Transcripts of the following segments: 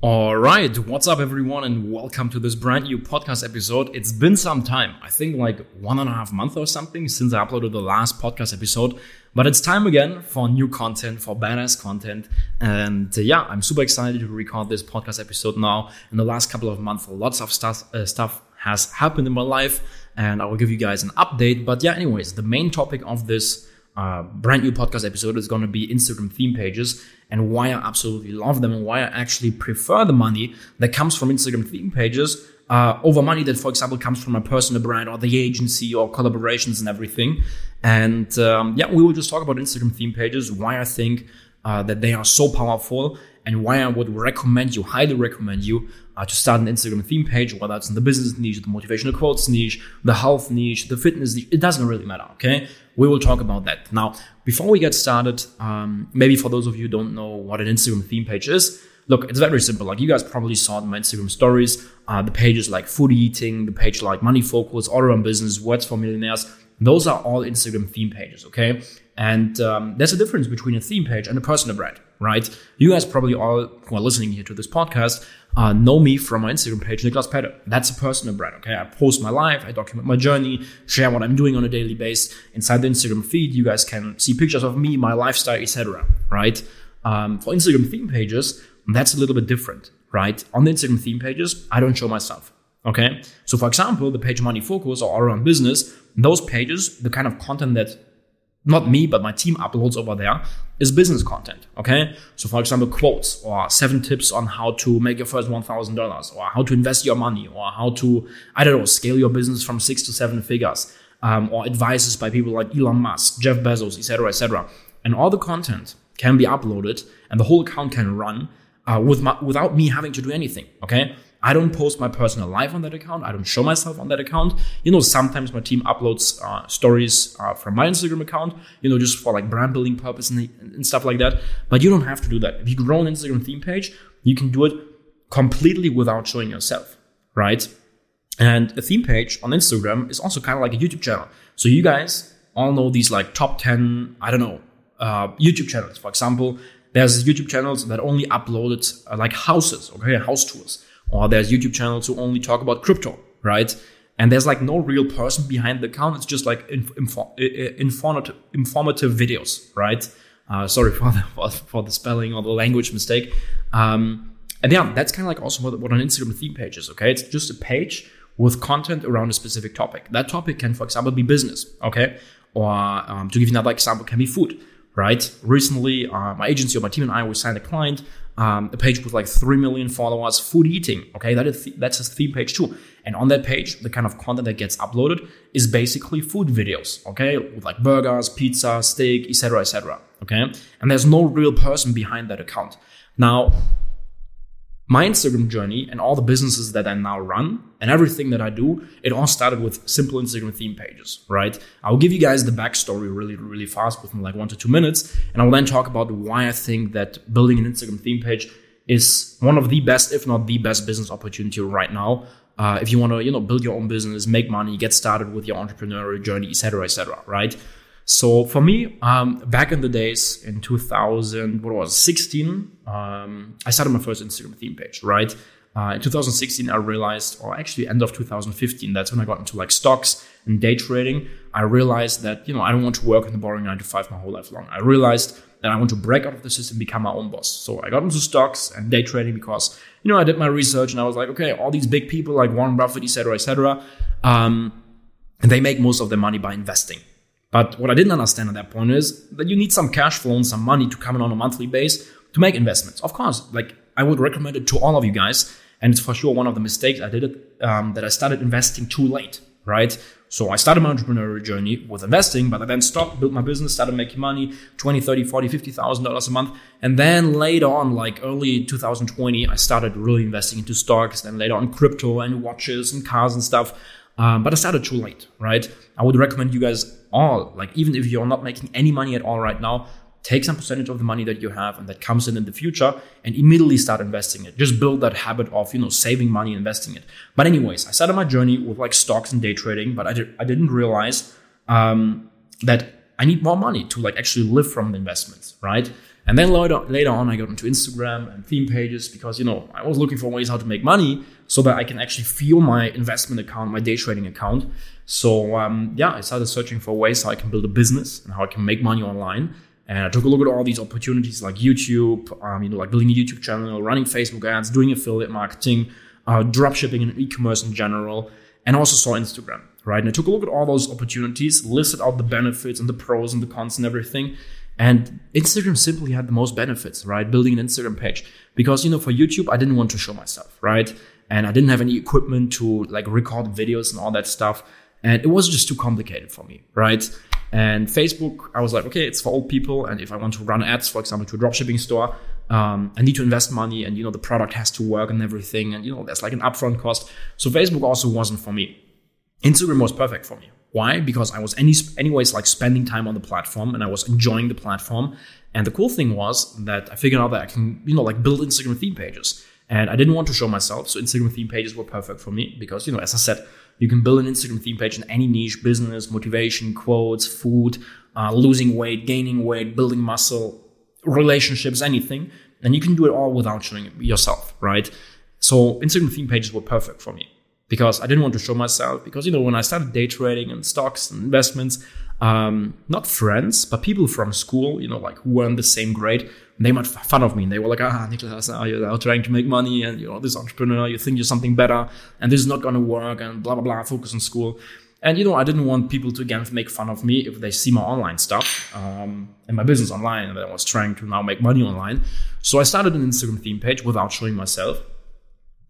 All right, what's up, everyone, and welcome to this brand new podcast episode. It's been some time, I think like one and a half month or something since I uploaded the last podcast episode, but it's time again for new content, for badass content. And uh, yeah, I'm super excited to record this podcast episode now. In the last couple of months, lots of stuff, uh, stuff has happened in my life, and I will give you guys an update. But yeah, anyways, the main topic of this uh, brand new podcast episode is going to be Instagram theme pages and why I absolutely love them and why I actually prefer the money that comes from Instagram theme pages uh, over money that, for example, comes from a personal brand or the agency or collaborations and everything. And um, yeah, we will just talk about Instagram theme pages, why I think uh, that they are so powerful and why I would recommend you, highly recommend you uh, to start an Instagram theme page, whether it's in the business niche, the motivational quotes niche, the health niche, the fitness niche, it doesn't really matter, okay? We will talk about that. Now, before we get started, um, maybe for those of you who don't know what an Instagram theme page is, look, it's very simple. Like you guys probably saw in my Instagram stories, uh, the pages like food eating, the page like money focus, All Around Business, words for millionaires. Those are all Instagram theme pages, okay? And um, there's a difference between a theme page and a personal brand, right? You guys probably all who are listening here to this podcast uh, know me from my Instagram page, Niklas Pedde. That's a personal brand. Okay, I post my life, I document my journey, share what I'm doing on a daily basis. Inside the Instagram feed, you guys can see pictures of me, my lifestyle, etc. Right? Um, for Instagram theme pages, that's a little bit different, right? On the Instagram theme pages, I don't show myself. Okay, so for example, the page Money Focus or all Around Business, those pages, the kind of content that not me, but my team uploads over there is business content. Okay. So for example, quotes or seven tips on how to make your first $1,000 or how to invest your money or how to, I don't know, scale your business from six to seven figures. Um, or advices by people like Elon Musk, Jeff Bezos, etc., etc. And all the content can be uploaded and the whole account can run uh, with my, without me having to do anything. Okay. I don't post my personal life on that account. I don't show myself on that account. You know, sometimes my team uploads uh, stories uh, from my Instagram account, you know, just for like brand building purpose and, and stuff like that. But you don't have to do that. If you grow an Instagram theme page, you can do it completely without showing yourself, right? And a theme page on Instagram is also kind of like a YouTube channel. So you guys all know these like top 10, I don't know, uh, YouTube channels. For example, there's YouTube channels that only uploaded uh, like houses, okay, house tours or there's YouTube channels who only talk about crypto, right? And there's like no real person behind the account. It's just like info, informative, informative videos, right? Uh, sorry for the, for the spelling or the language mistake. Um, and yeah, that's kind of like also what, what an Instagram theme page is, okay? It's just a page with content around a specific topic. That topic can, for example, be business, okay? Or um, to give you another example, can be food, right? Recently, uh, my agency or my team and I, we signed a client um, a page with like 3 million followers, food eating. Okay, that is th- that's a theme page too. And on that page, the kind of content that gets uploaded is basically food videos. Okay, with like burgers, pizza, steak, etc., etc. Okay, and there's no real person behind that account. Now, my Instagram journey and all the businesses that I now run and everything that I do, it all started with simple Instagram theme pages, right? I'll give you guys the backstory really, really fast within like one to two minutes. And I will then talk about why I think that building an Instagram theme page is one of the best, if not the best business opportunity right now. Uh, if you want to, you know, build your own business, make money, get started with your entrepreneurial journey, etc., etc., right? So for me, um, back in the days in 2000, what was 16, um, I started my first Instagram theme page, right? Uh, in 2016, I realized, or actually end of 2015, that's when I got into like stocks and day trading. I realized that, you know, I don't want to work in the boring nine to five my whole life long. I realized that I want to break out of the system, become my own boss. So I got into stocks and day trading because, you know, I did my research and I was like, okay, all these big people like Warren Buffett, etc., etc., um, and they make most of their money by investing. But what I didn't understand at that point is that you need some cash flow and some money to come in on a monthly base to make investments. Of course, like I would recommend it to all of you guys. And it's for sure one of the mistakes I did it, um, that I started investing too late, right? So I started my entrepreneurial journey with investing, but I then stopped, built my business, started making money, 20, 30, 40, 50,000 dollars a month. And then later on, like early 2020, I started really investing into stocks, then later on crypto and watches and cars and stuff. Um, but I started too late, right? I would recommend you guys all, like even if you're not making any money at all right now, take some percentage of the money that you have and that comes in in the future and immediately start investing it. Just build that habit of, you know, saving money, investing it. But anyways, I started my journey with like stocks and day trading, but I, did, I didn't realize um, that I need more money to like actually live from the investments, right? And then later, later on, I got into Instagram and theme pages because, you know, I was looking for ways how to make money so that I can actually fuel my investment account, my day trading account. So, um, yeah, I started searching for ways how I can build a business and how I can make money online. And I took a look at all these opportunities like YouTube, um, you know, like building a YouTube channel, running Facebook ads, doing affiliate marketing, uh, dropshipping and e-commerce in general, and also saw Instagram, right? And I took a look at all those opportunities, listed out the benefits and the pros and the cons and everything. And Instagram simply had the most benefits, right? Building an Instagram page. Because, you know, for YouTube, I didn't want to show myself, right? And I didn't have any equipment to like record videos and all that stuff. And it was just too complicated for me, right? And Facebook, I was like, okay, it's for old people. And if I want to run ads, for example, to a dropshipping store, um, I need to invest money and, you know, the product has to work and everything. And, you know, there's like an upfront cost. So Facebook also wasn't for me. Instagram was perfect for me. Why? Because I was any, anyways like spending time on the platform and I was enjoying the platform. And the cool thing was that I figured out that I can, you know, like build Instagram theme pages. And I didn't want to show myself. So Instagram theme pages were perfect for me because, you know, as I said, you can build an Instagram theme page in any niche, business, motivation, quotes, food, uh, losing weight, gaining weight, building muscle, relationships, anything. And you can do it all without showing yourself, right? So Instagram theme pages were perfect for me because I didn't want to show myself. Because, you know, when I started day trading and stocks and investments, um, not friends, but people from school, you know, like who were in the same grade, they made fun of me. And they were like, ah, Niklas, are you are trying to make money and, you're this entrepreneur, you think you're something better and this is not going to work and blah, blah, blah, focus on school. And, you know, I didn't want people to, again, make fun of me if they see my online stuff um, and my business online and that I was trying to now make money online. So I started an Instagram theme page without showing myself.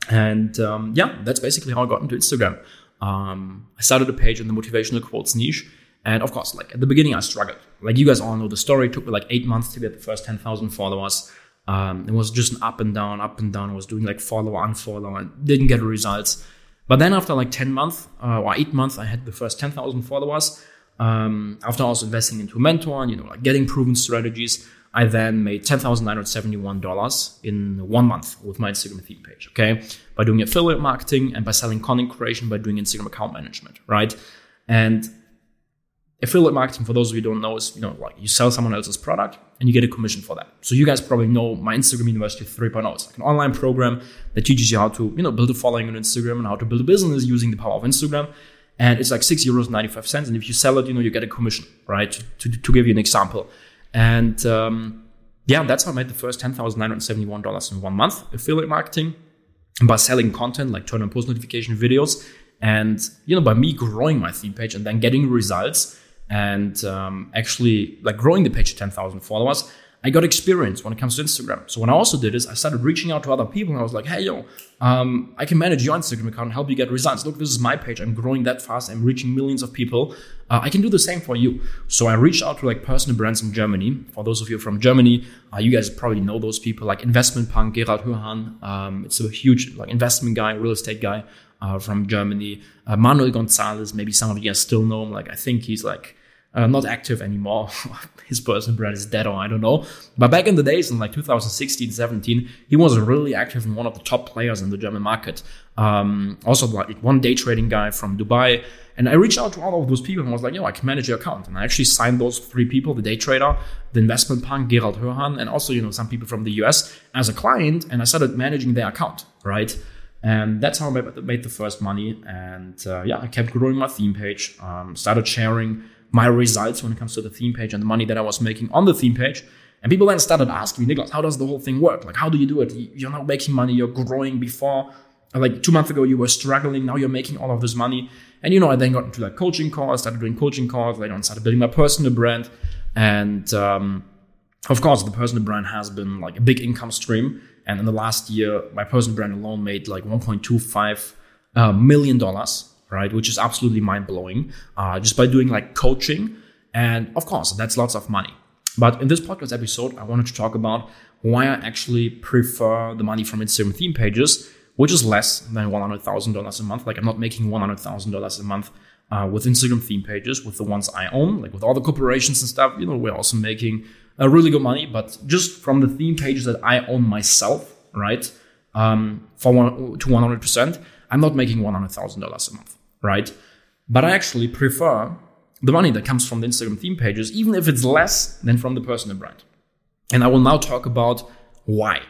And um, yeah, that's basically how I got into Instagram. Um, I started a page in the motivational quotes niche. And of course, like at the beginning, I struggled. Like you guys all know the story. It took me like eight months to get the first 10,000 followers. Um, it was just an up and down, up and down. I was doing like follow, unfollow, and didn't get results. But then after like 10 months uh, or eight months, I had the first 10,000 followers. Um, after also investing into mentor and, you know, like getting proven strategies, I then made $10,971 in one month with my Instagram theme page, okay? By doing affiliate marketing and by selling content creation, by doing Instagram account management, right? And affiliate marketing, for those of you who don't know, is, you know, like you sell someone else's product and you get a commission for that. So you guys probably know my Instagram University 3.0. It's like an online program that teaches you how to, you know, build a following on Instagram and how to build a business using the power of Instagram. And it's like six euros, 95 cents. And if you sell it, you know, you get a commission, right? To, to, to give you an example. And um, yeah, that's how I made the first $10,971 in one month affiliate marketing by selling content like turn on post notification videos. And, you know, by me growing my theme page and then getting results and um, actually like growing the page to 10,000 followers, I got experience when it comes to Instagram. So what I also did is I started reaching out to other people and I was like, hey, yo, um, I can manage your Instagram account and help you get results. Look, this is my page. I'm growing that fast. I'm reaching millions of people. Uh, I can do the same for you. So I reached out to like personal brands in Germany. For those of you from Germany, uh, you guys probably know those people like Investment Punk, Gerald Hörhan. Um, it's a huge like investment guy, real estate guy uh, from Germany. Uh, Manuel Gonzalez, maybe some of you guys still know him. Like I think he's like uh, not active anymore. His personal brand is dead or I don't know. But back in the days in like 2016, 17, he was really active and one of the top players in the German market. Um, also like one day trading guy from Dubai. And I reached out to all of those people and was like, yo, I can manage your account. And I actually signed those three people, the day trader, the investment punk, Gerald Hörhan, and also, you know, some people from the US as a client. And I started managing their account, right? And that's how I made the first money. And uh, yeah, I kept growing my theme page, um, started sharing my results when it comes to the theme page and the money that I was making on the theme page. And people then started asking me, Niklas, how does the whole thing work? Like, how do you do it? You're not making money, you're growing before. Like two months ago, you were struggling. Now you're making all of this money. And, you know, I then got into like coaching calls, started doing coaching calls, later on started building my personal brand. And, um, of course, the personal brand has been like a big income stream. And in the last year, my personal brand alone made like 1.25 uh, million dollars right? Which is absolutely mind blowing uh, just by doing like coaching. And of course, that's lots of money. But in this podcast episode, I wanted to talk about why I actually prefer the money from Instagram theme pages, which is less than $100,000 a month. Like I'm not making $100,000 a month uh, with Instagram theme pages, with the ones I own, like with all the corporations and stuff. You know, we're also making uh, really good money, but just from the theme pages that I own myself, right? Um, for one to 100%, I'm not making $100,000 a month right? But I actually prefer the money that comes from the Instagram theme pages, even if it's less than from the personal brand. And I will now talk about why.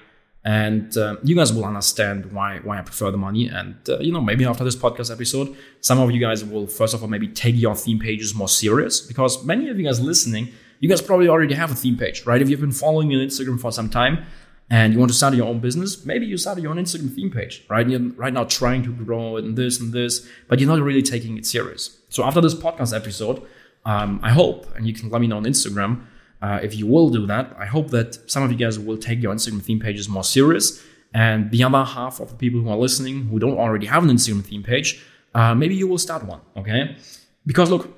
And uh, you guys will understand why why I prefer the money. And uh, you know, maybe after this podcast episode, some of you guys will first of all maybe take your theme pages more serious because many of you guys listening, you guys probably already have a theme page, right? If you've been following me on Instagram for some time and you want to start your own business, maybe you started your own Instagram theme page, right? And you're right now trying to grow and this and this, but you're not really taking it serious. So after this podcast episode, um, I hope, and you can let me know on Instagram uh, if you will do that, I hope that some of you guys will take your Instagram theme pages more serious. And the other half of the people who are listening who don't already have an Instagram theme page, uh, maybe you will start one, okay? Because look,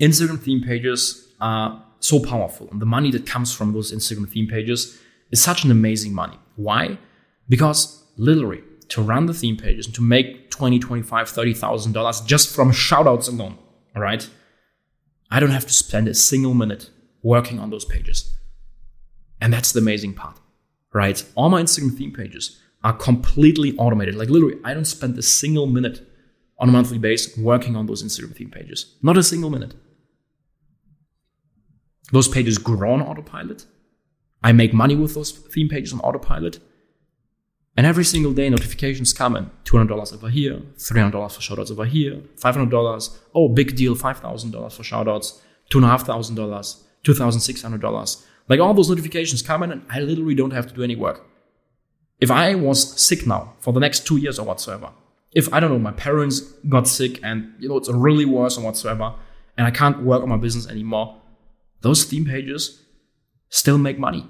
Instagram theme pages are so powerful, and the money that comes from those Instagram theme pages is such an amazing money. Why? Because literally, to run the theme pages and to make 20, 25, 30,000 dollars just from shoutouts alone, all right? I don't have to spend a single minute working on those pages. And that's the amazing part, right? All my Instagram theme pages are completely automated. Like literally, I don't spend a single minute on a monthly basis working on those Instagram theme pages. Not a single minute. Those pages grow on autopilot. I make money with those theme pages on autopilot. And every single day, notifications come in $200 over here, $300 for shoutouts over here, $500. Oh, big deal, $5,000 for shoutouts, $2,500. $2,600. Like all those notifications come in and I literally don't have to do any work. If I was sick now for the next two years or whatsoever, if I don't know, my parents got sick and you know, it's really worse or whatsoever, and I can't work on my business anymore, those theme pages still make money,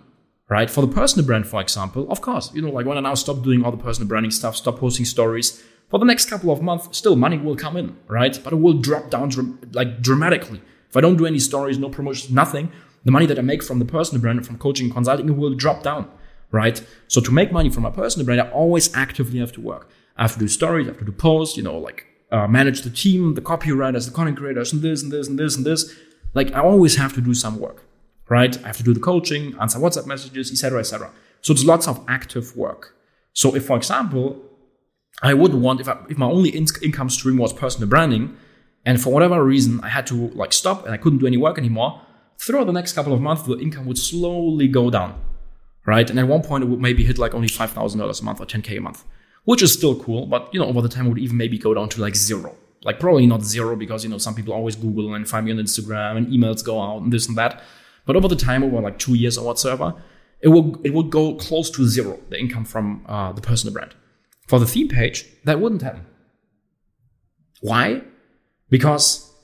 right? For the personal brand, for example, of course, you know, like when I now stop doing all the personal branding stuff, stop posting stories, for the next couple of months, still money will come in, right? But it will drop down like dramatically. If I don't do any stories, no promotions, nothing, the money that I make from the personal brand, from coaching and consulting, will drop down, right? So to make money from my personal brand, I always actively have to work. I have to do stories, I have to do posts, you know, like uh, manage the team, the copywriters, the content creators, and this and this and this and this. Like I always have to do some work, right? I have to do the coaching, answer WhatsApp messages, etc., etc. So it's lots of active work. So if, for example, I would want if I, if my only in- income stream was personal branding, and for whatever reason, I had to like stop and I couldn't do any work anymore. Throughout the next couple of months, the income would slowly go down, right? And at one point, it would maybe hit like only five thousand dollars a month or ten k a month, which is still cool. But you know, over the time, it would even maybe go down to like zero. Like probably not zero because you know some people always Google and find me on Instagram and emails go out and this and that. But over the time, over like two years or whatsoever, it will it will go close to zero the income from uh, the personal brand. For the theme page, that wouldn't happen. Why? because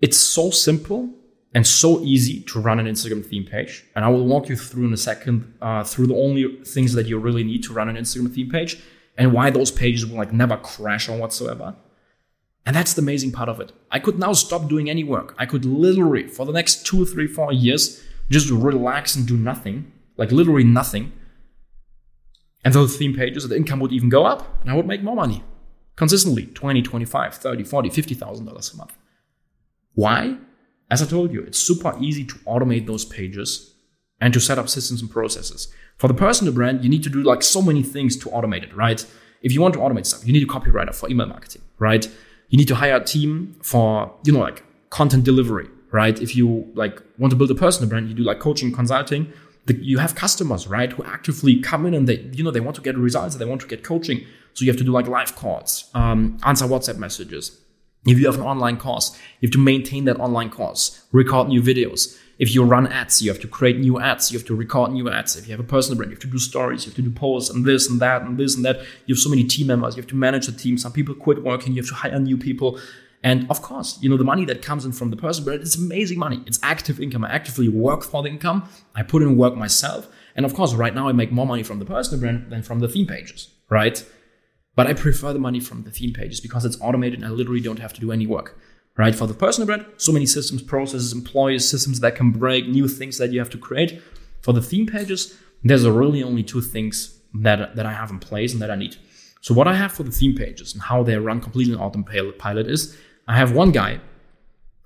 it's so simple and so easy to run an Instagram theme page. And I will walk you through in a second uh, through the only things that you really need to run an Instagram theme page and why those pages will like never crash or whatsoever. And that's the amazing part of it. I could now stop doing any work. I could literally, for the next two, three, four years, just relax and do nothing, like literally nothing. And those theme pages, the income would even go up and I would make more money consistently 20, 25, 30, 40, $50,000 a month. Why? As I told you, it's super easy to automate those pages and to set up systems and processes. For the personal brand, you need to do like so many things to automate it, right? If you want to automate stuff, you need a copywriter for email marketing, right? You need to hire a team for, you know, like content delivery, right? If you like want to build a personal brand, you do like coaching, consulting, the, you have customers, right, who actively come in and they, you know, they want to get results, they want to get coaching. So you have to do like live calls, um, answer WhatsApp messages. If you have an online course, you have to maintain that online course, record new videos. If you run ads, you have to create new ads, you have to record new ads. If you have a personal brand, you have to do stories, you have to do posts and this and that and this and that. You have so many team members, you have to manage the team. Some people quit working, you have to hire new people. And of course, you know, the money that comes in from the personal brand, it's amazing money. It's active income. I actively work for the income. I put in work myself. And of course, right now I make more money from the personal brand than from the theme pages, right? But I prefer the money from the theme pages because it's automated and I literally don't have to do any work. Right? For the personal brand, so many systems, processes, employees, systems that can break, new things that you have to create. For the theme pages, there's really only two things that, that I have in place and that I need. So what I have for the theme pages and how they run completely on autopilot is I have one guy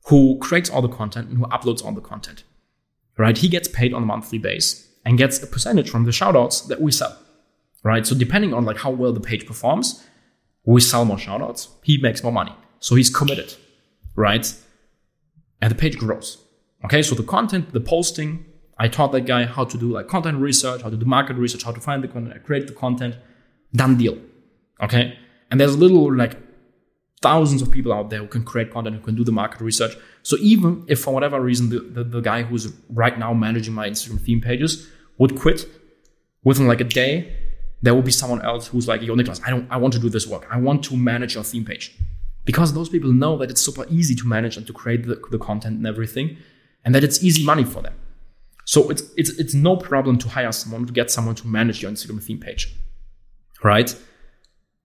who creates all the content and who uploads all the content. Right? He gets paid on a monthly base and gets a percentage from the shoutouts that we sell right? So depending on like how well the page performs, we sell more shoutouts, he makes more money. So he's committed, right? And the page grows. Okay, so the content, the posting, I taught that guy how to do like content research, how to do market research, how to find the content, create the content. Done deal. Okay. And there's a little like thousands of people out there who can create content, who can do the market research. So even if for whatever reason the, the, the guy who's right now managing my Instagram theme pages would quit within like a day, there will be someone else who's like, yo, Niklas, I don't I want to do this work. I want to manage your theme page. Because those people know that it's super easy to manage and to create the, the content and everything, and that it's easy money for them. So it's it's it's no problem to hire someone to get someone to manage your Instagram theme page. Right?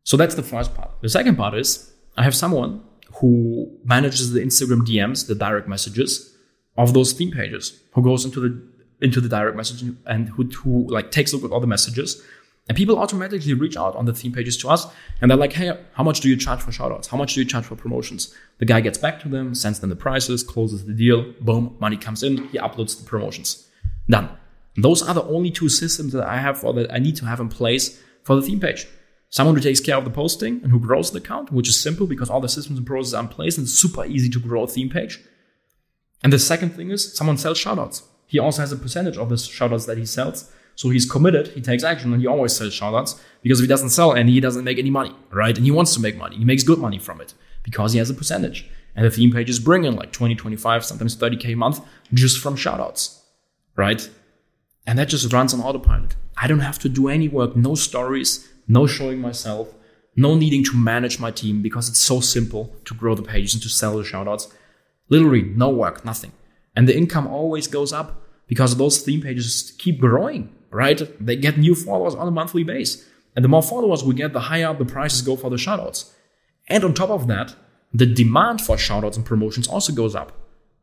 So that's the first part. The second part is I have someone who manages the Instagram DMs, the direct messages of those theme pages, who goes into the into the direct message and who, who like takes a look at all the messages. And people automatically reach out on the theme pages to us and they're like, hey, how much do you charge for shoutouts? How much do you charge for promotions? The guy gets back to them, sends them the prices, closes the deal, boom, money comes in, he uploads the promotions. Done. Those are the only two systems that I have or that I need to have in place for the theme page someone who takes care of the posting and who grows the account, which is simple because all the systems and processes are in place and it's super easy to grow a theme page. And the second thing is someone sells shoutouts. He also has a percentage of the shoutouts that he sells. So he's committed, he takes action, and he always sells shoutouts because if he doesn't sell any, he doesn't make any money, right? And he wants to make money. He makes good money from it because he has a percentage. And the theme pages bring in like 20, 25, sometimes 30K a month just from shoutouts, right? And that just runs on autopilot. I don't have to do any work, no stories, no showing myself, no needing to manage my team because it's so simple to grow the pages and to sell the shoutouts. Literally no work, nothing. And the income always goes up because those theme pages keep growing, right? They get new followers on a monthly base. And the more followers we get, the higher the prices go for the shoutouts. And on top of that, the demand for shoutouts and promotions also goes up,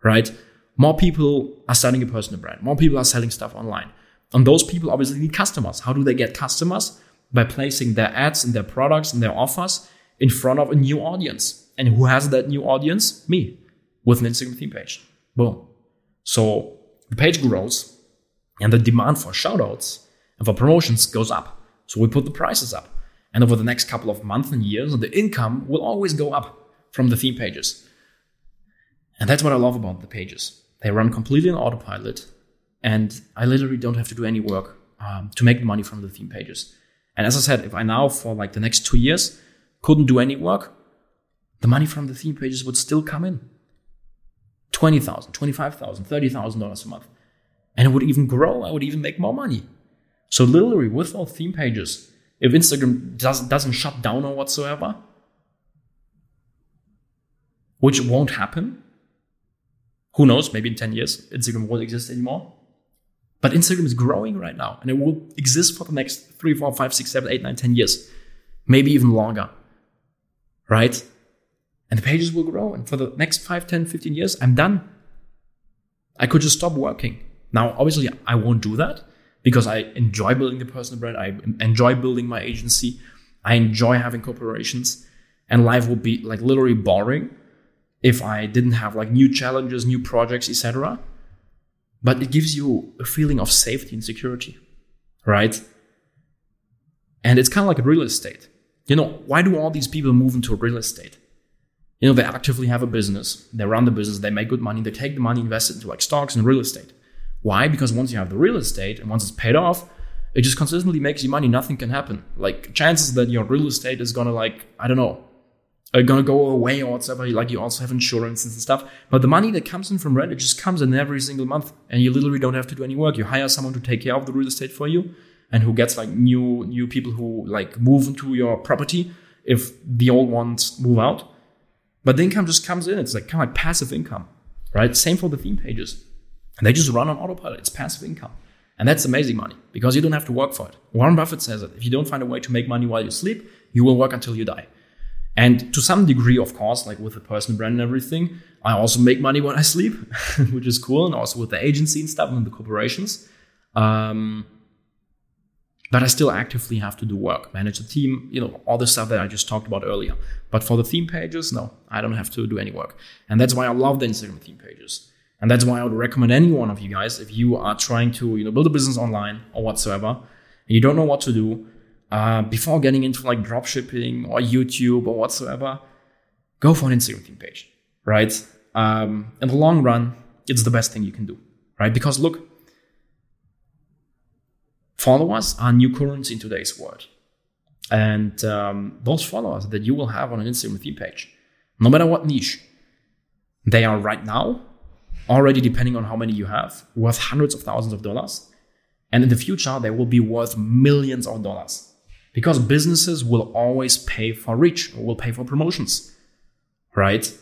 right? More people are selling a personal brand. More people are selling stuff online. And those people obviously need customers. How do they get customers? by placing their ads and their products and their offers in front of a new audience. And who has that new audience? Me, with an Instagram theme page. Boom. So the page grows and the demand for shoutouts and for promotions goes up. So we put the prices up. And over the next couple of months and years, the income will always go up from the theme pages. And that's what I love about the pages. They run completely on autopilot, and I literally don't have to do any work um, to make money from the theme pages. And as I said, if I now for like the next two years couldn't do any work, the money from the theme pages would still come in. $20,000, $25,000, $30,000 a month. And it would even grow. I would even make more money. So literally with those theme pages, if Instagram does, doesn't shut down or whatsoever, which won't happen, who knows, maybe in 10 years, Instagram won't exist anymore. But Instagram is growing right now and it will exist for the next three, four, five, six, seven, eight, nine, ten years, maybe even longer. Right? And the pages will grow. And for the next 5, 10, 15 years, I'm done. I could just stop working. Now, obviously, I won't do that because I enjoy building the personal brand. I enjoy building my agency. I enjoy having corporations and life would be like literally boring if I didn't have like new challenges, new projects, etc but it gives you a feeling of safety and security, right? And it's kind of like real estate. You know, why do all these people move into real estate? You know, they actively have a business, they run the business, they make good money, they take the money, invest it into like stocks and real estate. Why? Because once you have the real estate and once it's paid off, it just consistently makes you money. Nothing can happen. Like chances that your real estate is gonna like, I don't know, are gonna go away or whatever. Like you also have insurance and stuff. But the money that comes in from rent, it just comes in every single month, and you literally don't have to do any work. You hire someone to take care of the real estate for you, and who gets like new new people who like move into your property if the old ones move out. But the income just comes in. It's like kind of like passive income, right? Same for the theme pages, and they just run on autopilot. It's passive income. And that's amazing money because you don't have to work for it. Warren Buffett says it. If you don't find a way to make money while you sleep, you will work until you die. And to some degree, of course, like with the personal brand and everything, I also make money when I sleep, which is cool. And also with the agency and stuff and the corporations. Um, but I still actively have to do work, manage the team, you know, all the stuff that I just talked about earlier. But for the theme pages, no, I don't have to do any work. And that's why I love the Instagram theme pages. And that's why I would recommend any one of you guys, if you are trying to, you know, build a business online or whatsoever, and you don't know what to do, uh, before getting into like dropshipping or YouTube or whatsoever, go for an Instagram page, right? Um, in the long run, it's the best thing you can do, right? Because look, Followers are new currency in today's world. And um, those followers that you will have on an Instagram theme page, no matter what niche, they are right now already, depending on how many you have, worth hundreds of thousands of dollars. And in the future, they will be worth millions of dollars because businesses will always pay for reach or will pay for promotions, right?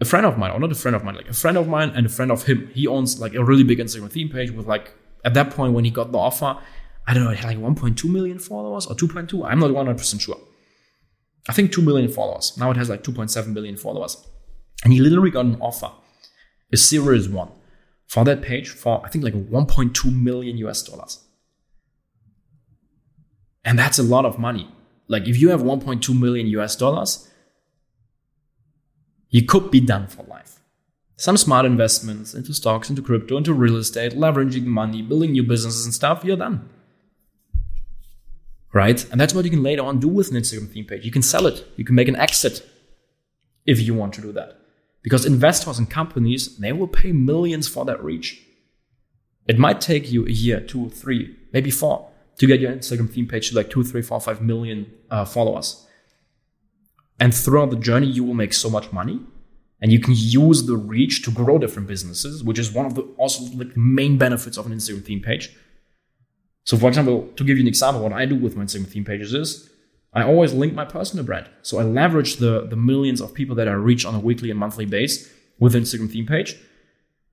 A friend of mine, or not a friend of mine, like a friend of mine and a friend of him, he owns like a really big Instagram theme page with like, at that point when he got the offer, I don't know, it had like 1.2 million followers or 2.2. I'm not 100% sure. I think 2 million followers. Now it has like 2.7 million followers. And he literally got an offer, a serious one, for that page for I think like 1.2 million US dollars. And that's a lot of money. Like if you have 1.2 million US dollars, you could be done for life. Some smart investments into stocks, into crypto, into real estate, leveraging money, building new businesses and stuff, you're done. Right? And that's what you can later on do with an Instagram theme page. You can sell it. You can make an exit if you want to do that. Because investors and companies, they will pay millions for that reach. It might take you a year, two, three, maybe four to get your Instagram theme page to like two, three, four, five million uh, followers. And throughout the journey, you will make so much money and you can use the reach to grow different businesses, which is one of the also like main benefits of an Instagram theme page. So, for example, to give you an example, what I do with my Instagram theme pages is I always link my personal brand. So I leverage the, the millions of people that I reach on a weekly and monthly base with Instagram theme page.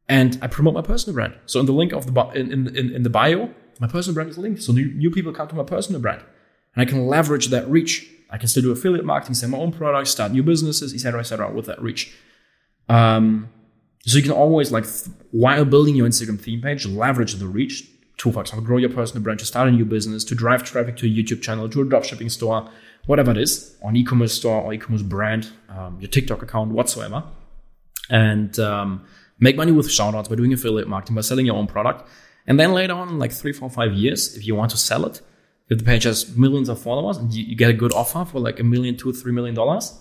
And I promote my personal brand. So in the link of the in, in, in the bio, my personal brand is linked. So new, new people come to my personal brand. And I can leverage that reach. I can still do affiliate marketing, sell my own products, start new businesses, etc., etc., with that reach. Um, so you can always like while building your Instagram theme page, leverage the reach to, for example, grow your personal brand, to start a new business, to drive traffic to a YouTube channel, to a dropshipping store, whatever it is, or an e-commerce store or e-commerce brand, um, your TikTok account, whatsoever, and um, make money with shoutouts by doing affiliate marketing, by selling your own product. And then later on, like three, four, five years, if you want to sell it, if the page has millions of followers and you, you get a good offer for like a million, two, three million dollars,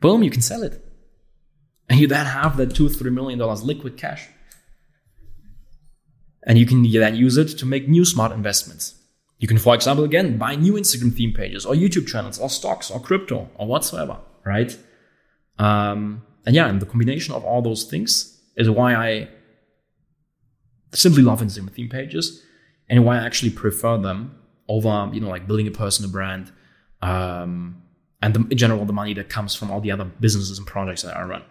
boom, you can sell it. And you then have that two, three million dollars liquid cash and you can then use it to make new smart investments. You can, for example, again, buy new Instagram theme pages or YouTube channels or stocks or crypto or whatsoever, right? Um, and yeah, and the combination of all those things is why I simply love Instagram theme pages and why I actually prefer them over, you know, like building a personal brand, um, and the, in general, the money that comes from all the other businesses and projects that I run.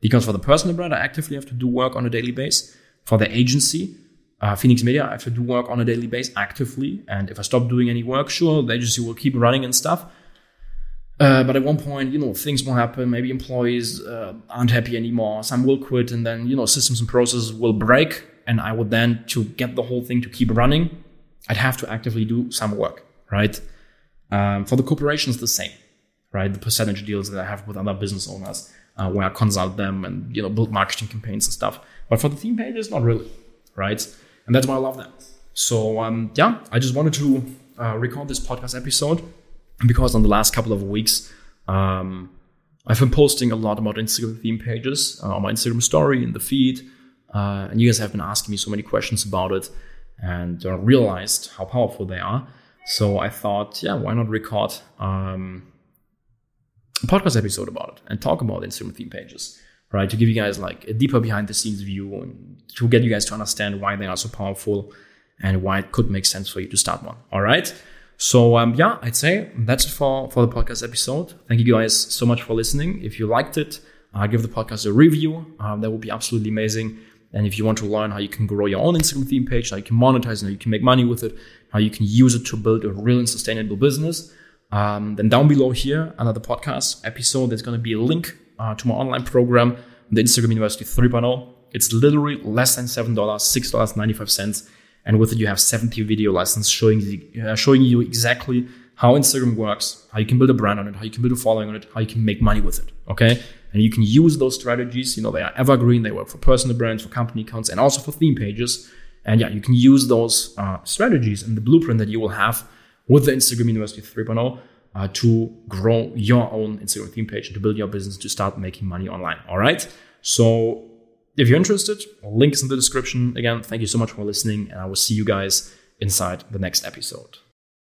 Because for the personal brand, I actively have to do work on a daily basis. For the agency, uh, Phoenix Media, I have to do work on a daily basis actively. And if I stop doing any work, sure, the agency will keep running and stuff. Uh, but at one point, you know, things will happen. Maybe employees uh, aren't happy anymore. Some will quit, and then you know, systems and processes will break. And I would then, to get the whole thing to keep running, I'd have to actively do some work, right? Um, for the corporations, the same, right? The percentage deals that I have with other business owners, uh, where I consult them and you know build marketing campaigns and stuff. But for the theme pages, not really, right? And that's why I love them. So um, yeah, I just wanted to uh, record this podcast episode because on the last couple of weeks, um, I've been posting a lot about Instagram theme pages uh, on my Instagram story in the feed, uh, and you guys have been asking me so many questions about it, and uh, realized how powerful they are. So I thought, yeah, why not record um, a podcast episode about it and talk about Instagram theme pages? Right? To give you guys like a deeper behind the scenes view and to get you guys to understand why they are so powerful and why it could make sense for you to start one. All right. So um, yeah, I'd say that's it for for the podcast episode. Thank you guys so much for listening. If you liked it, uh, give the podcast a review. Um, that would be absolutely amazing. And if you want to learn how you can grow your own Instagram theme page, how you can monetize and how you can make money with it, how you can use it to build a real and sustainable business, um, then down below here the podcast episode, there's going to be a link uh, to my online program, the Instagram University 3.0. It's literally less than $7, $6.95. And with it, you have 70 video lessons showing you, uh, showing you exactly how Instagram works, how you can build a brand on it, how you can build a following on it, how you can make money with it. Okay. And you can use those strategies. You know, they are evergreen. They work for personal brands, for company accounts, and also for theme pages. And yeah, you can use those uh, strategies and the blueprint that you will have with the Instagram University 3.0 uh, to grow your own Instagram theme page and to build your business to start making money online. All right. So if you're interested, link is in the description. Again, thank you so much for listening, and I will see you guys inside the next episode.